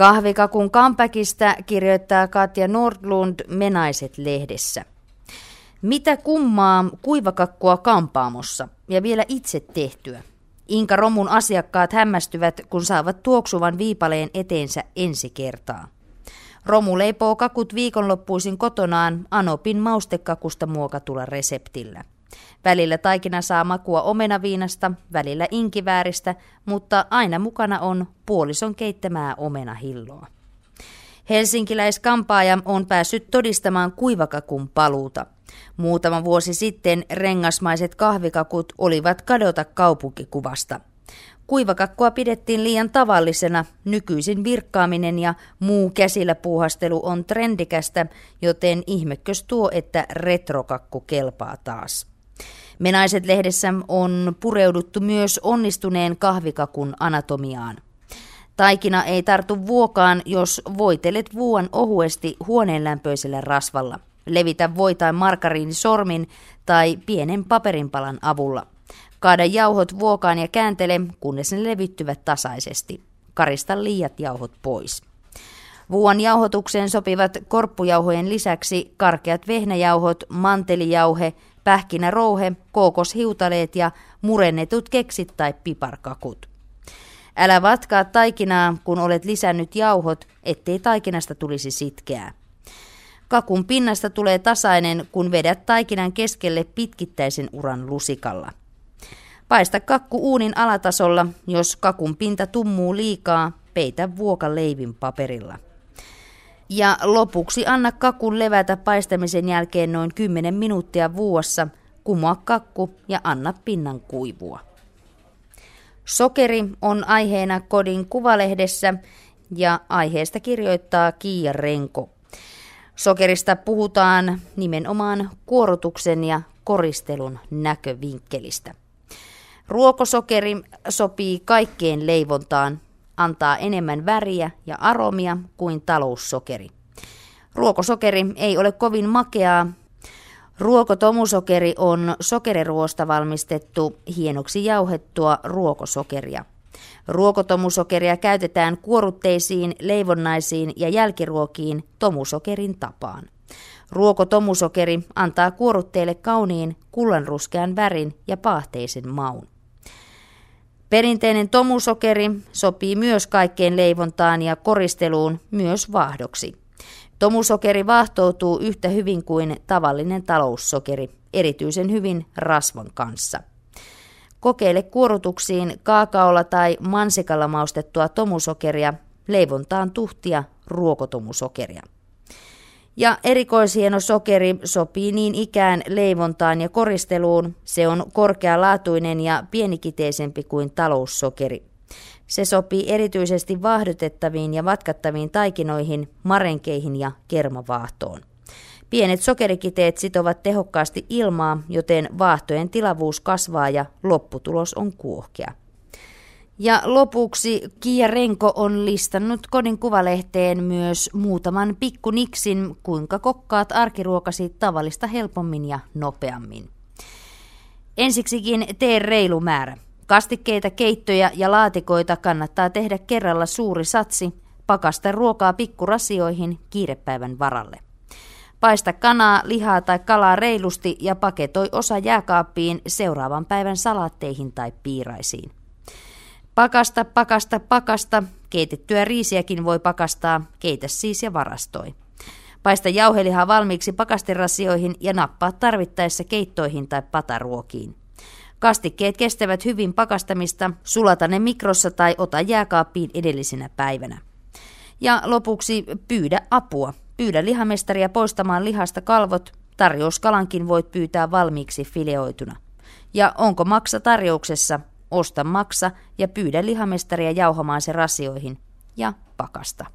Kahvikakun kampäkistä kirjoittaa Katja Nordlund Menaiset-lehdessä. Mitä kummaa kuivakakkua kampaamossa ja vielä itse tehtyä? Inka Romun asiakkaat hämmästyvät, kun saavat tuoksuvan viipaleen eteensä ensi kertaa. Romu leipoo kakut viikonloppuisin kotonaan Anopin maustekakusta muokatulla reseptillä. Välillä taikina saa makua omenaviinasta, välillä inkivääristä, mutta aina mukana on puolison keittämää omenahilloa. Helsinkiläiskampaaja on päässyt todistamaan kuivakakun paluuta. Muutama vuosi sitten rengasmaiset kahvikakut olivat kadota kaupunkikuvasta. Kuivakakkua pidettiin liian tavallisena, nykyisin virkkaaminen ja muu käsillä puuhastelu on trendikästä, joten ihmekkös tuo, että retrokakku kelpaa taas. Menaiset lehdessä on pureuduttu myös onnistuneen kahvikakun anatomiaan. Taikina ei tartu vuokaan, jos voitelet vuon ohuesti huoneenlämpöisellä rasvalla. Levitä voi tai markariini sormin tai pienen paperinpalan avulla. Kaada jauhot vuokaan ja kääntele, kunnes ne levittyvät tasaisesti. Karista liiat jauhot pois. Vuon jauhotukseen sopivat korppujauhojen lisäksi karkeat vehnäjauhot, mantelijauhe, pähkinärouhe, kookoshiutaleet ja murennetut keksit tai piparkakut. Älä vatkaa taikinaa, kun olet lisännyt jauhot, ettei taikinasta tulisi sitkeää. Kakun pinnasta tulee tasainen, kun vedät taikinan keskelle pitkittäisen uran lusikalla. Paista kakku uunin alatasolla, jos kakun pinta tummuu liikaa, peitä vuoka leivin paperilla. Ja lopuksi anna kakun levätä paistamisen jälkeen noin 10 minuuttia vuossa, kumoa kakku ja anna pinnan kuivua. Sokeri on aiheena kodin kuvalehdessä ja aiheesta kirjoittaa Kiia Renko. Sokerista puhutaan nimenomaan kuorotuksen ja koristelun näkövinkkelistä. Ruokosokeri sopii kaikkeen leivontaan, antaa enemmän väriä ja aromia kuin taloussokeri. Ruokosokeri ei ole kovin makeaa. Ruokotomusokeri on sokeriruosta valmistettu hienoksi jauhettua ruokosokeria. Ruokotomusokeria käytetään kuorutteisiin, leivonnaisiin ja jälkiruokiin tomusokerin tapaan. Ruokotomusokeri antaa kuorutteille kauniin kullanruskean värin ja paahteisen maun. Perinteinen tomusokeri sopii myös kaikkeen leivontaan ja koristeluun myös vaahdoksi. Tomusokeri vaahtoutuu yhtä hyvin kuin tavallinen taloussokeri, erityisen hyvin rasvan kanssa. Kokeile kuorutuksiin kaakaolla tai mansikalla maustettua tomusokeria, leivontaan tuhtia ruokotomusokeria. Ja erikoishieno sokeri sopii niin ikään leivontaan ja koristeluun. Se on korkealaatuinen ja pienikiteisempi kuin taloussokeri. Se sopii erityisesti vaahdotettaviin ja vatkattaviin taikinoihin, marenkeihin ja kermavaahtoon. Pienet sokerikiteet sitovat tehokkaasti ilmaa, joten vaahtojen tilavuus kasvaa ja lopputulos on kuohkea. Ja lopuksi Kiia Renko on listannut kodin kuvalehteen myös muutaman pikkuniksin, kuinka kokkaat arkiruokasi tavallista helpommin ja nopeammin. Ensiksikin tee reilu määrä. Kastikkeita, keittoja ja laatikoita kannattaa tehdä kerralla suuri satsi, pakasta ruokaa pikkurasioihin kiirepäivän varalle. Paista kanaa, lihaa tai kalaa reilusti ja paketoi osa jääkaappiin seuraavan päivän salaatteihin tai piiraisiin. Pakasta, pakasta, pakasta. Keitettyä riisiäkin voi pakastaa, keitä siis ja varastoi. Paista jauhelihaa valmiiksi pakasterasioihin ja nappaa tarvittaessa keittoihin tai pataruokiin. Kastikkeet kestävät hyvin pakastamista, sulata ne mikrossa tai ota jääkaappiin edellisenä päivänä. Ja lopuksi pyydä apua. Pyydä lihamestaria poistamaan lihasta kalvot. Tarjouskalankin voit pyytää valmiiksi fileoituna. Ja onko maksa tarjouksessa? Osta maksa ja pyydä lihamestaria jauhamaan se rasioihin ja pakasta.